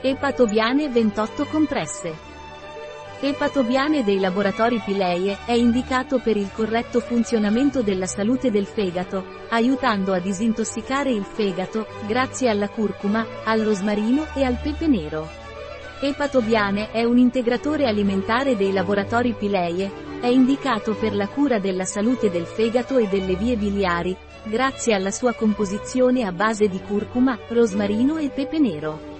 Epatobiane 28 compresse. Epatobiane dei laboratori Pileie è indicato per il corretto funzionamento della salute del fegato, aiutando a disintossicare il fegato, grazie alla curcuma, al rosmarino e al pepe nero. Epatobiane è un integratore alimentare dei laboratori Pileie, è indicato per la cura della salute del fegato e delle vie biliari, grazie alla sua composizione a base di curcuma, rosmarino e pepe nero.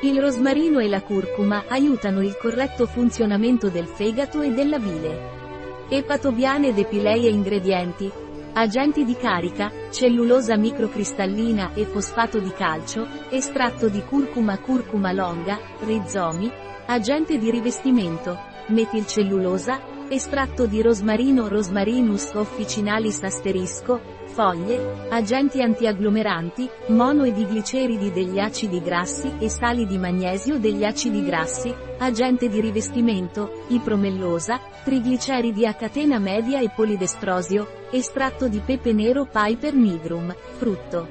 Il rosmarino e la curcuma aiutano il corretto funzionamento del fegato e della bile. Epatobiane depileie ingredienti. Agenti di carica, cellulosa microcristallina e fosfato di calcio, estratto di curcuma curcuma longa, rizomi, agente di rivestimento, metilcellulosa, estratto di rosmarino rosmarinus officinalis asterisco, foglie, agenti antiagglomeranti, mono e digliceridi degli acidi grassi e sali di magnesio degli acidi grassi, agente di rivestimento, ipromellosa, trigliceridi a catena media e polidestrosio, estratto di pepe nero Piper nigrum, frutto.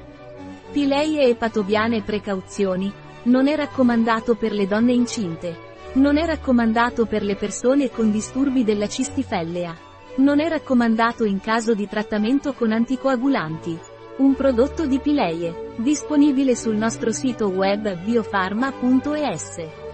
Pileie e patobiane precauzioni. Non è raccomandato per le donne incinte. Non è raccomandato per le persone con disturbi della cistifellea. Non è raccomandato in caso di trattamento con anticoagulanti. Un prodotto di Pileie, disponibile sul nostro sito web biofarma.es.